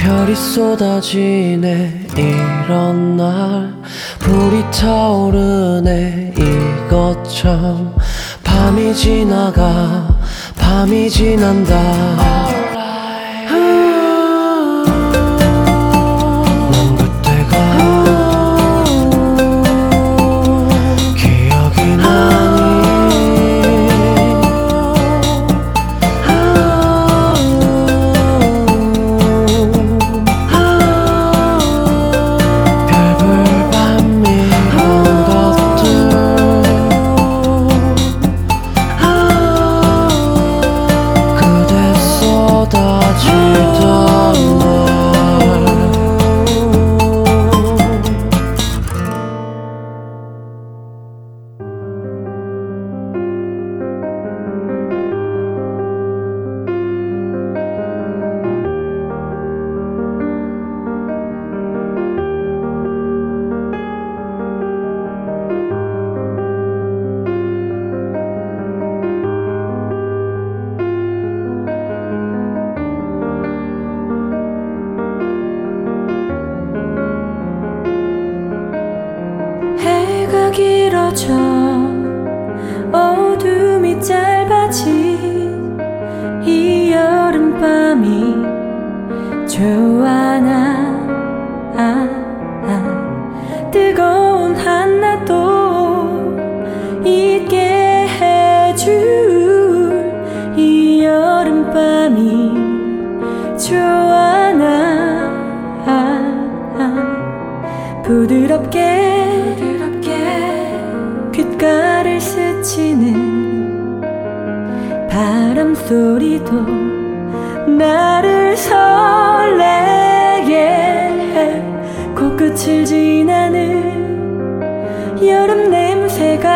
별이 쏟아지네 이런 날. 불이 타오르네 이것 참 밤이 지나가 밤이 지난다. 도 나를 설레게 해. 코끝을 지나는 여름 냄새가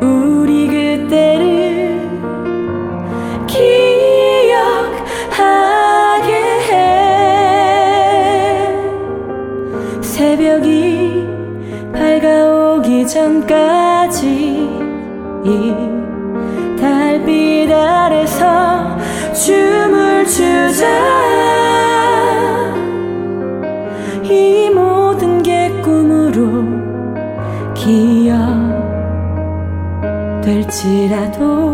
우리 그때를 기억하게 해. 새벽이 밝아오기 전까지 지라도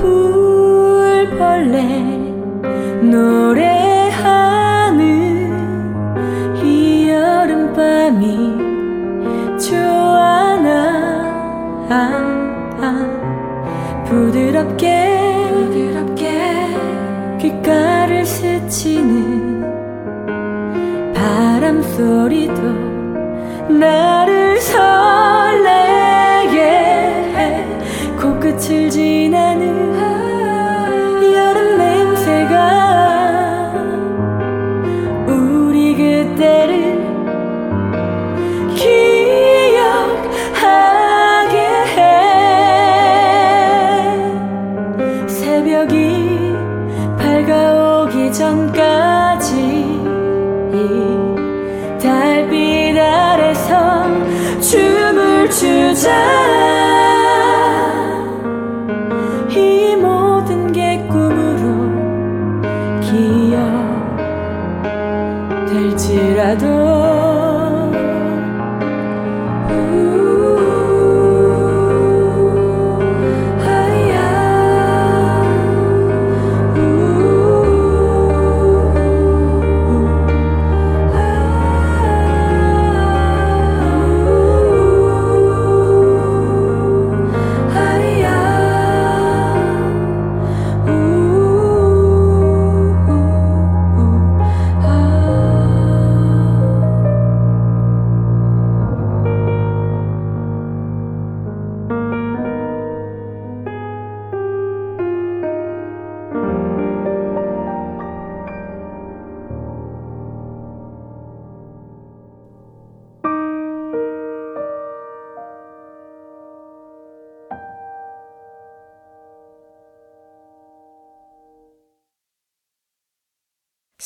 풀벌레 노래하는 이 여름밤이 좋아 나 아. 부드럽게 부드럽게 귓가를 스치는 바람 소리도 날 끝을 지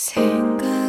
생각.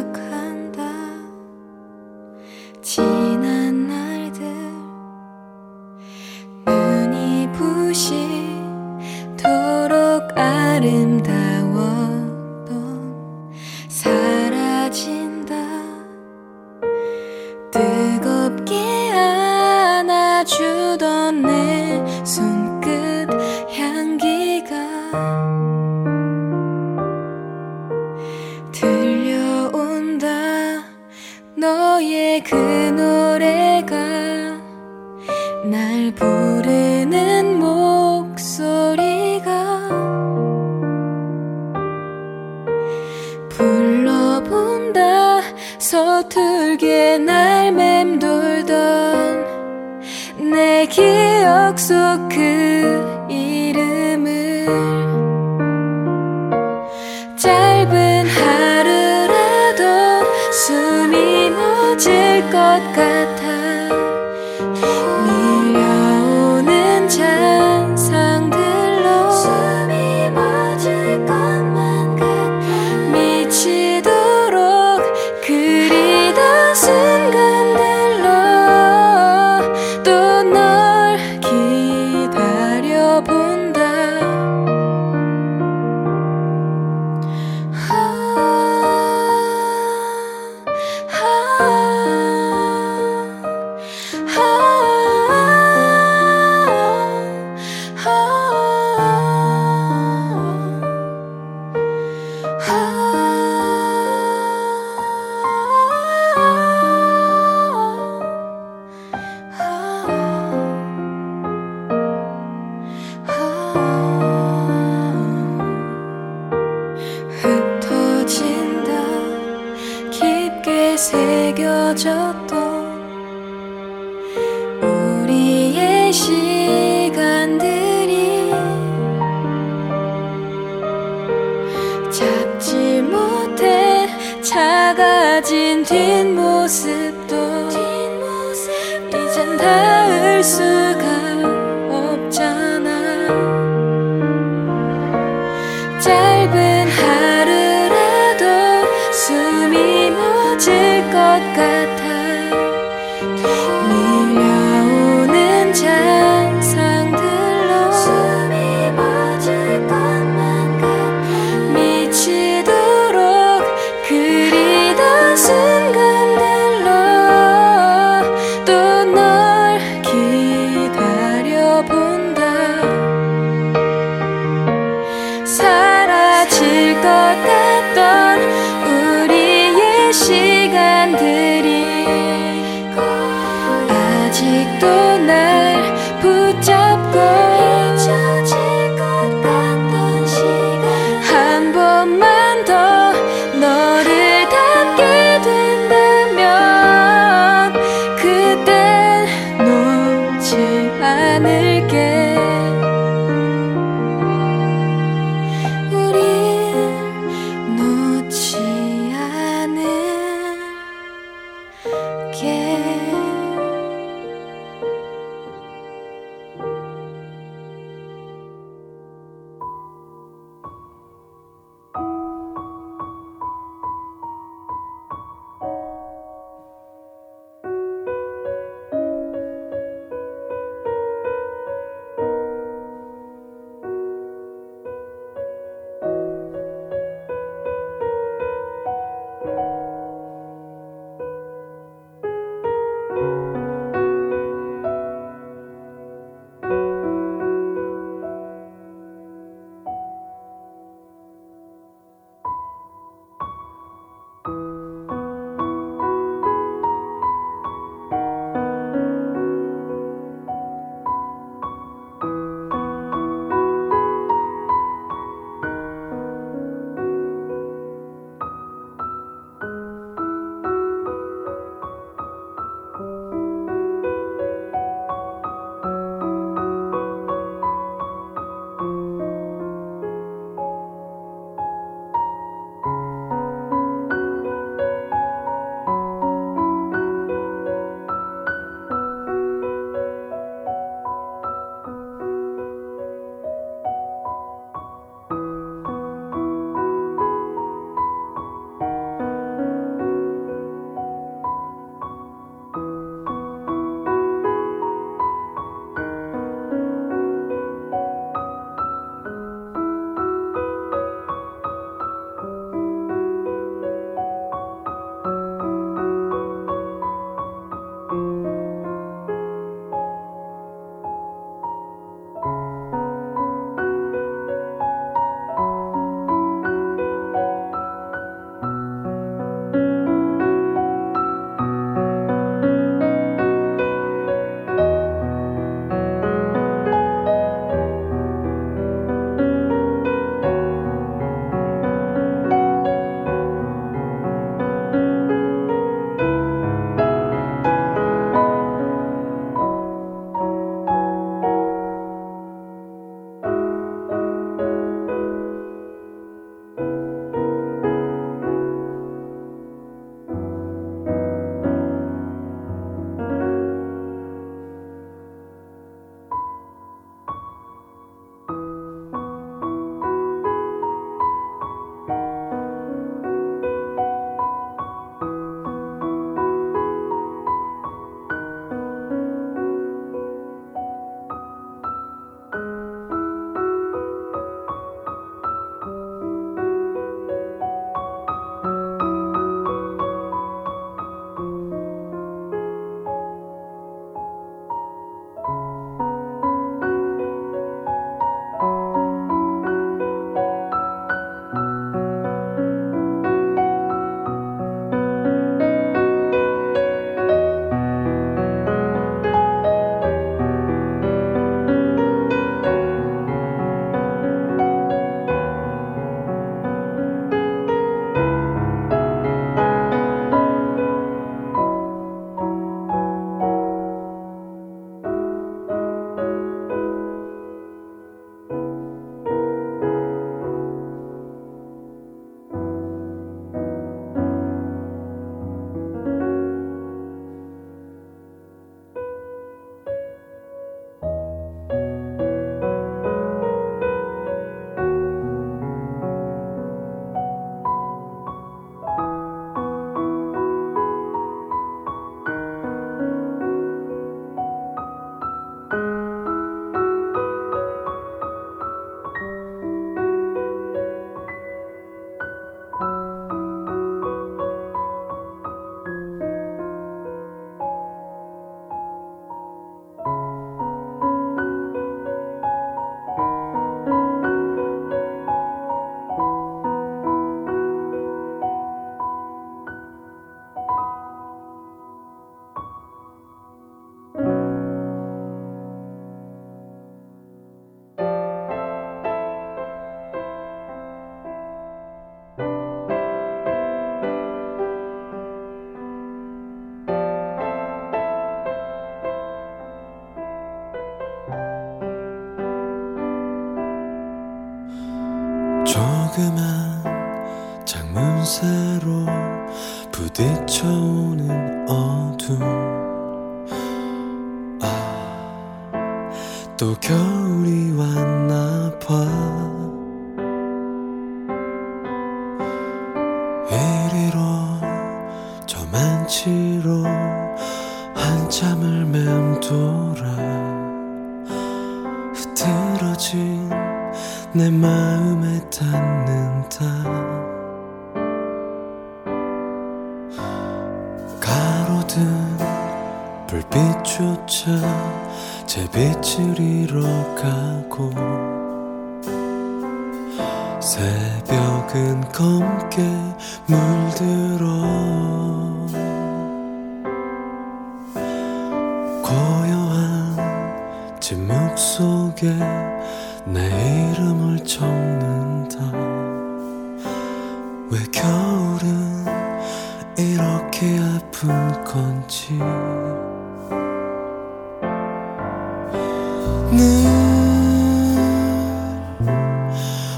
늘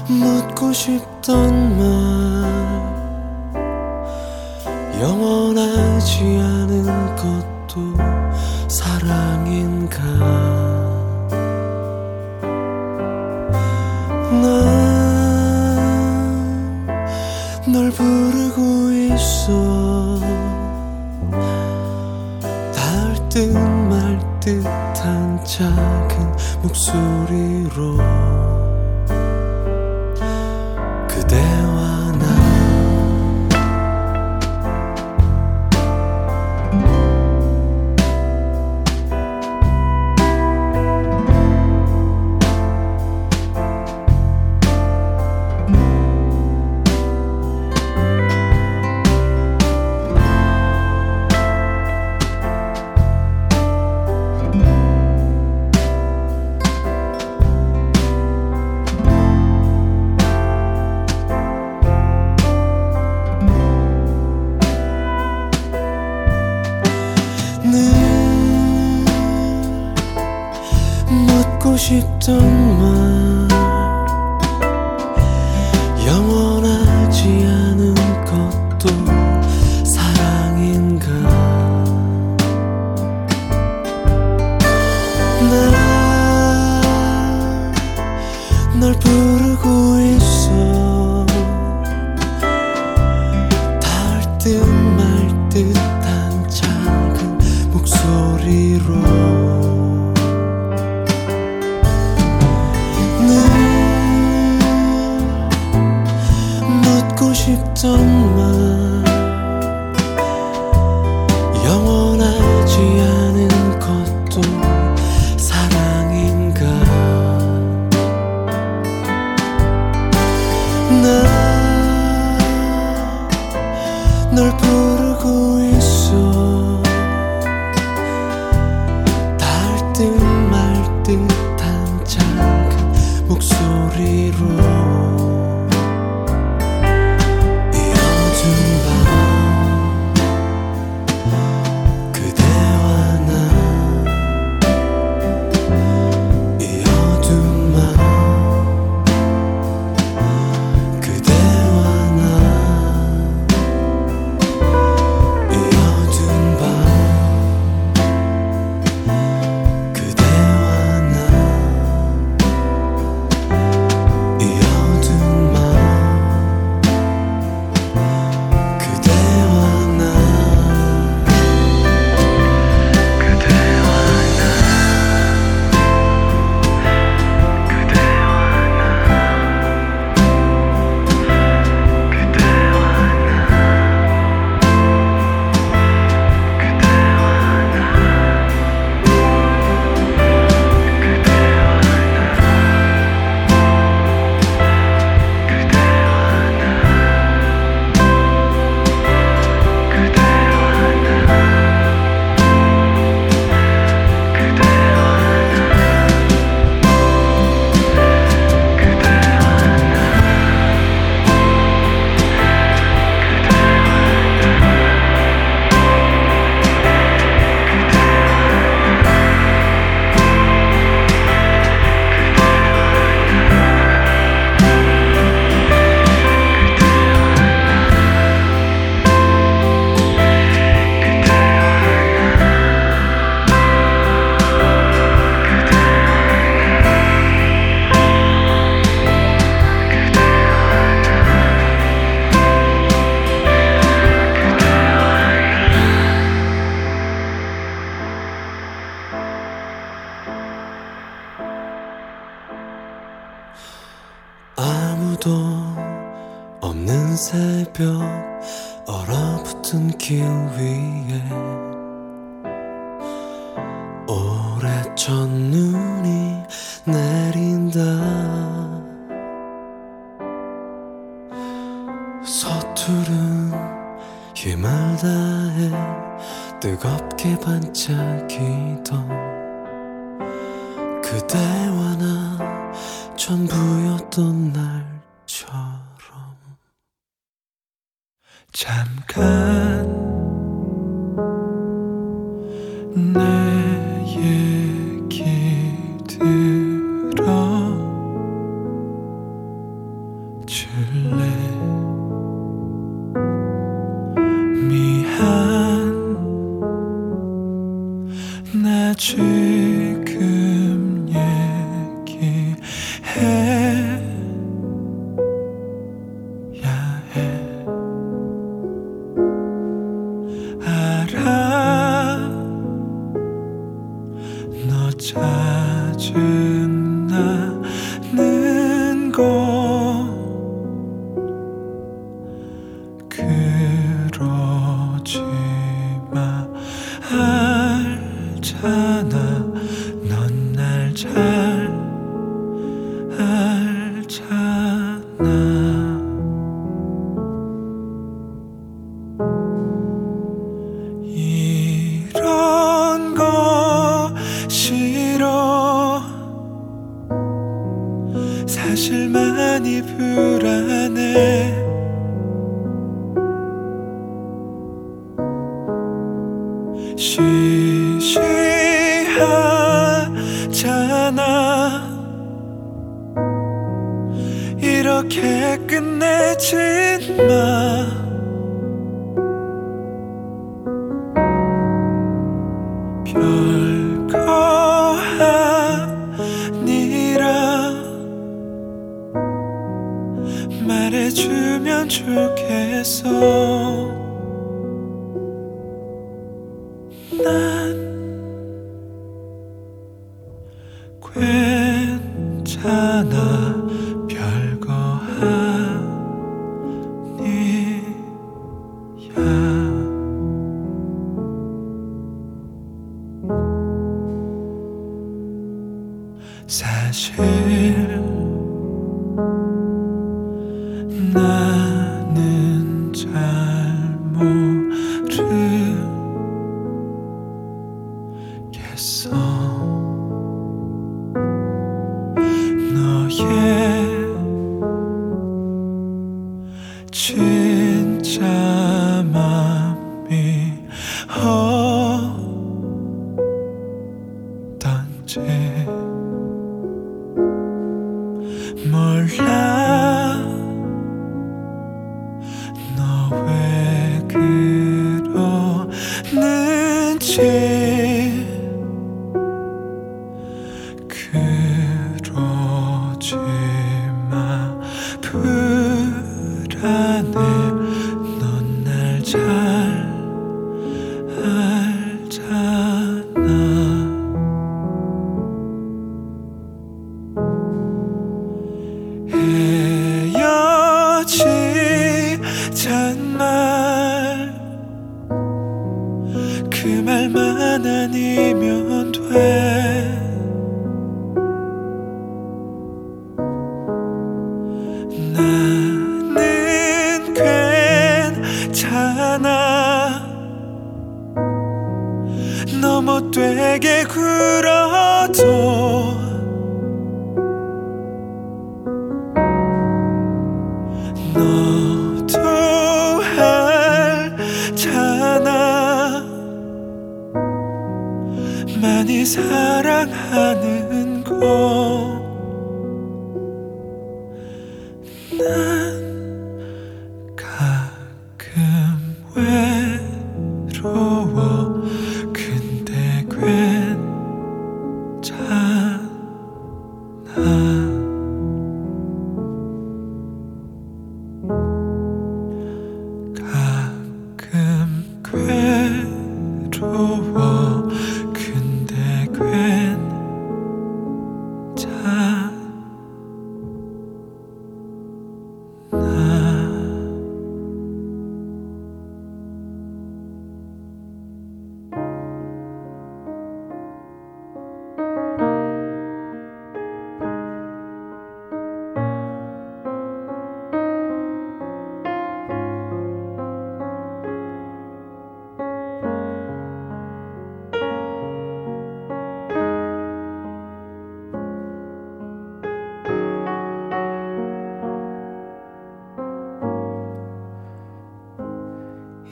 묻고 싶던 말. 영원하지 않은 것도 사랑인가? 난 널 부르고 있어. 닿을 듯말 듯한 차 목소리로 그대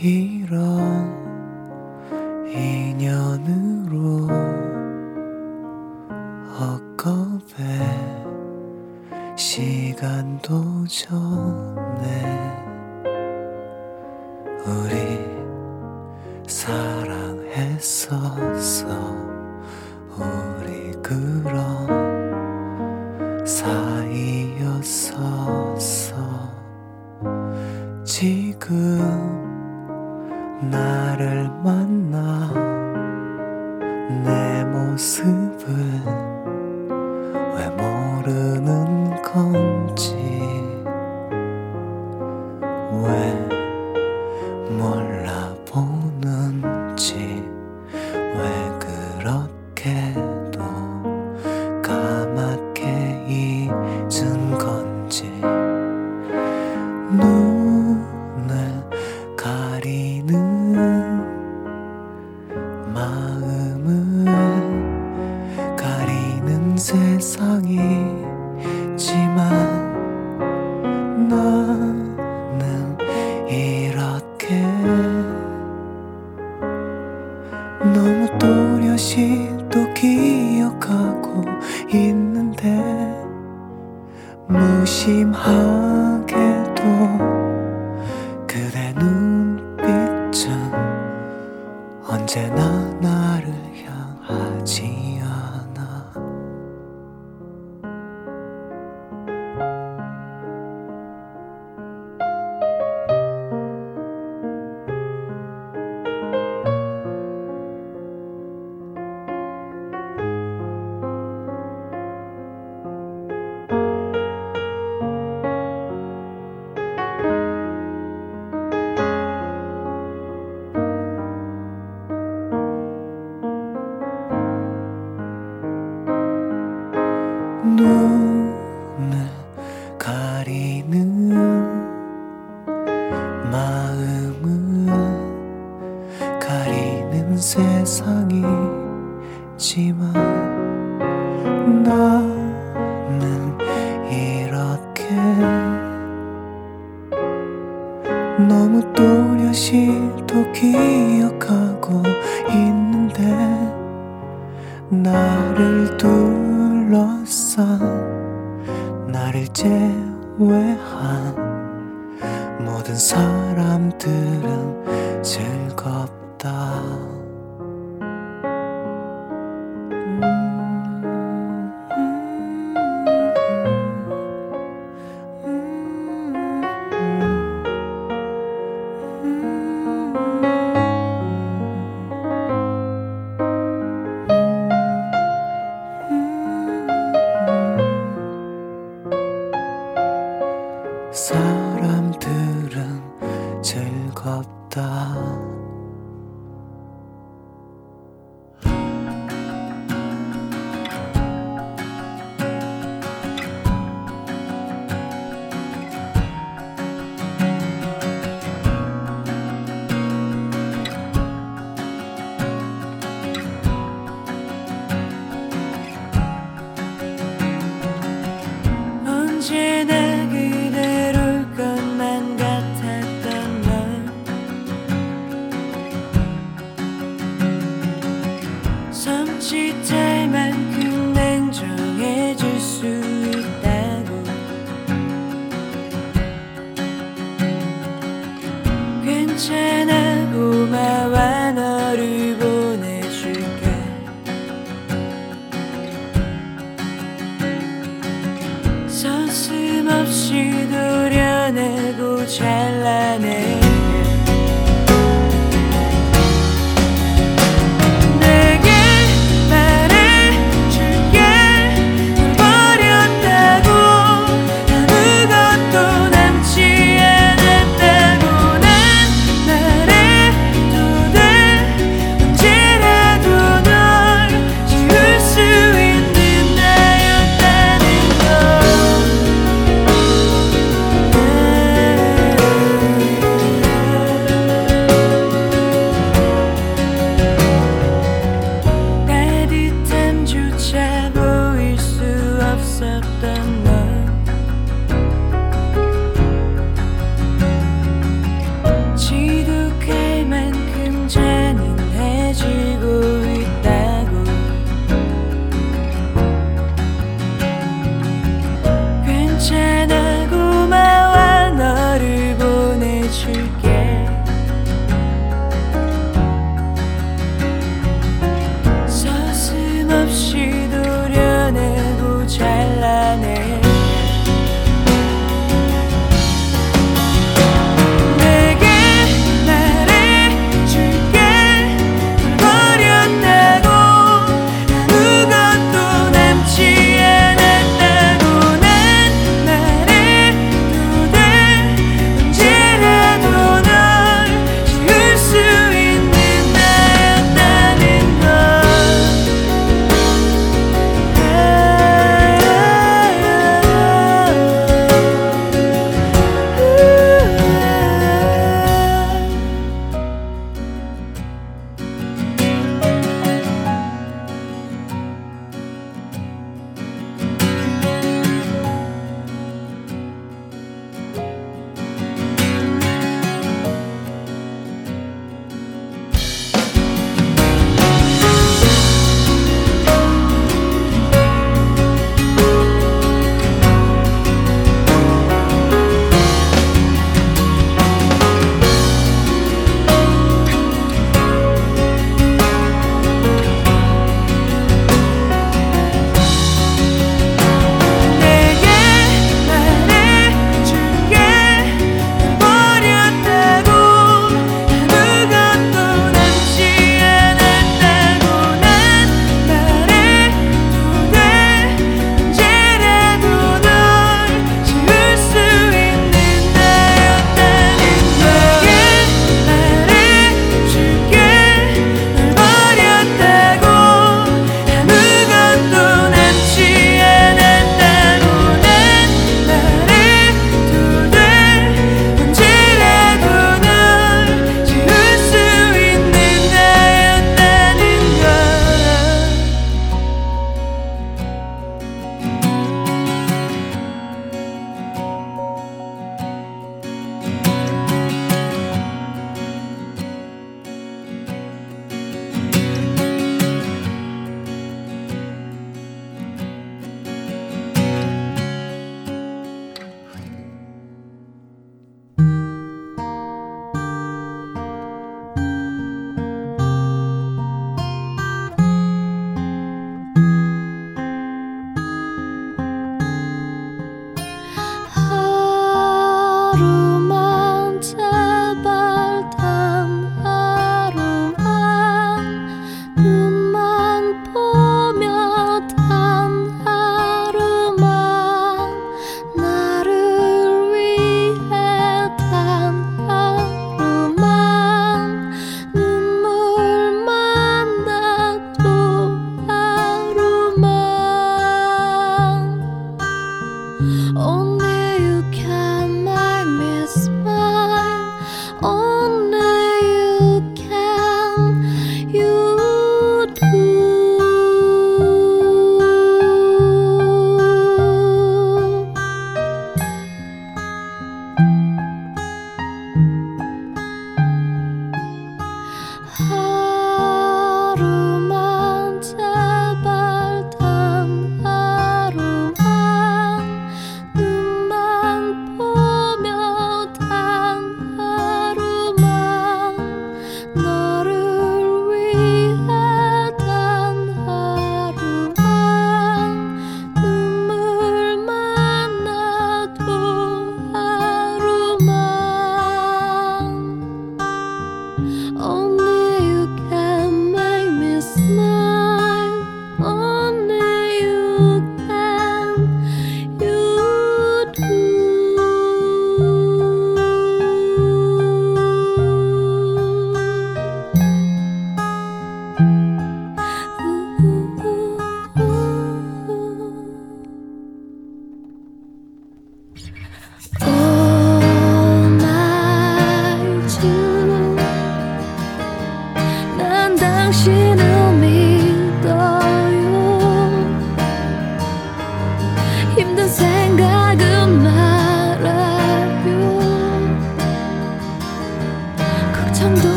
이 섬찟할 만큼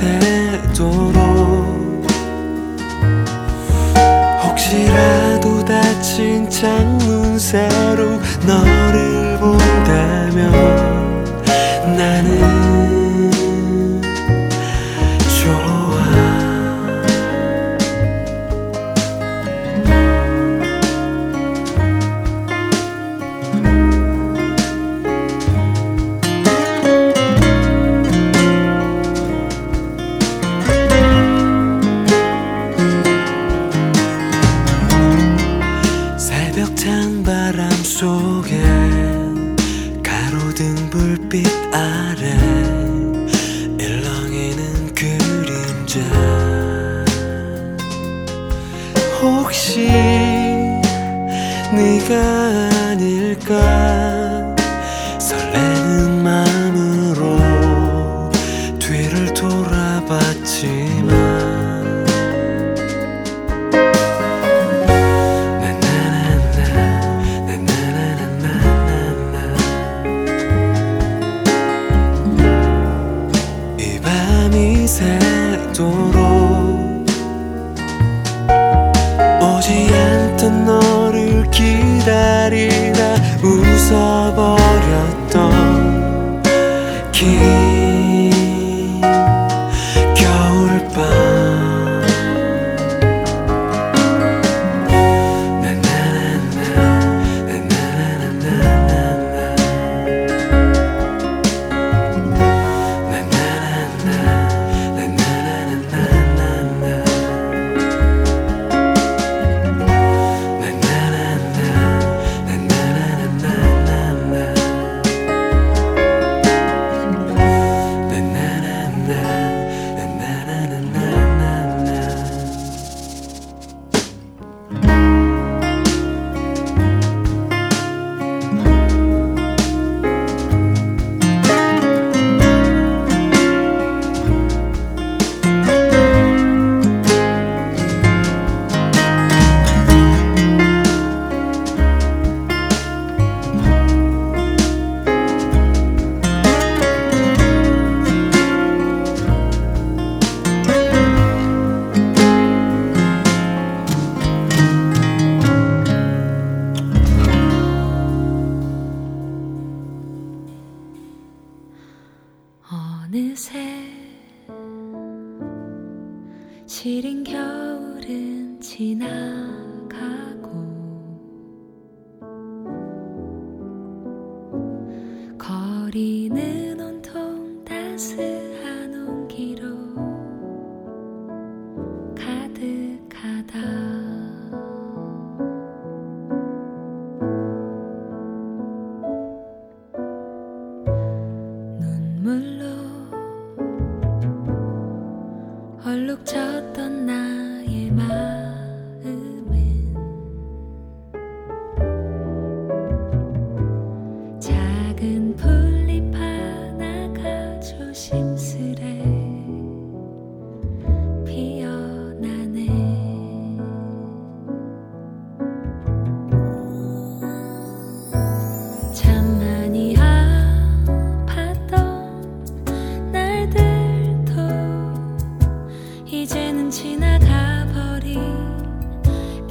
새도록 혹시라도 다친 창문 새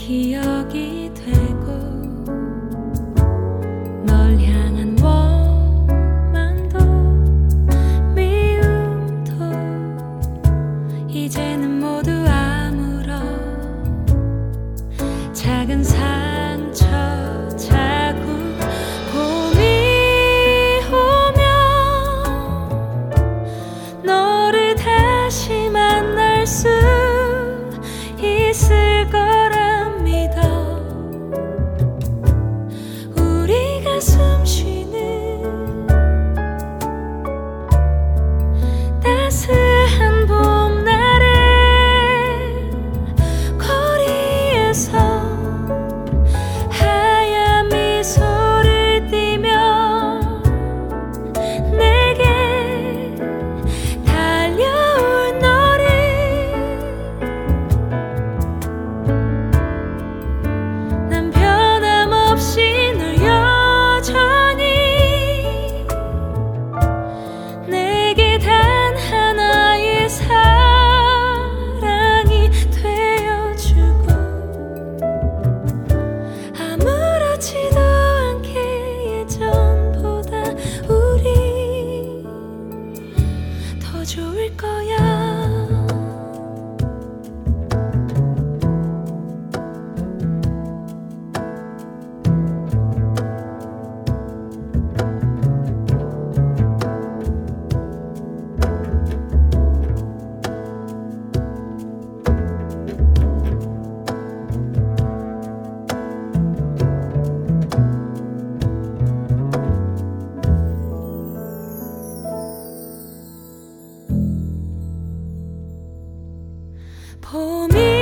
기억이 봄이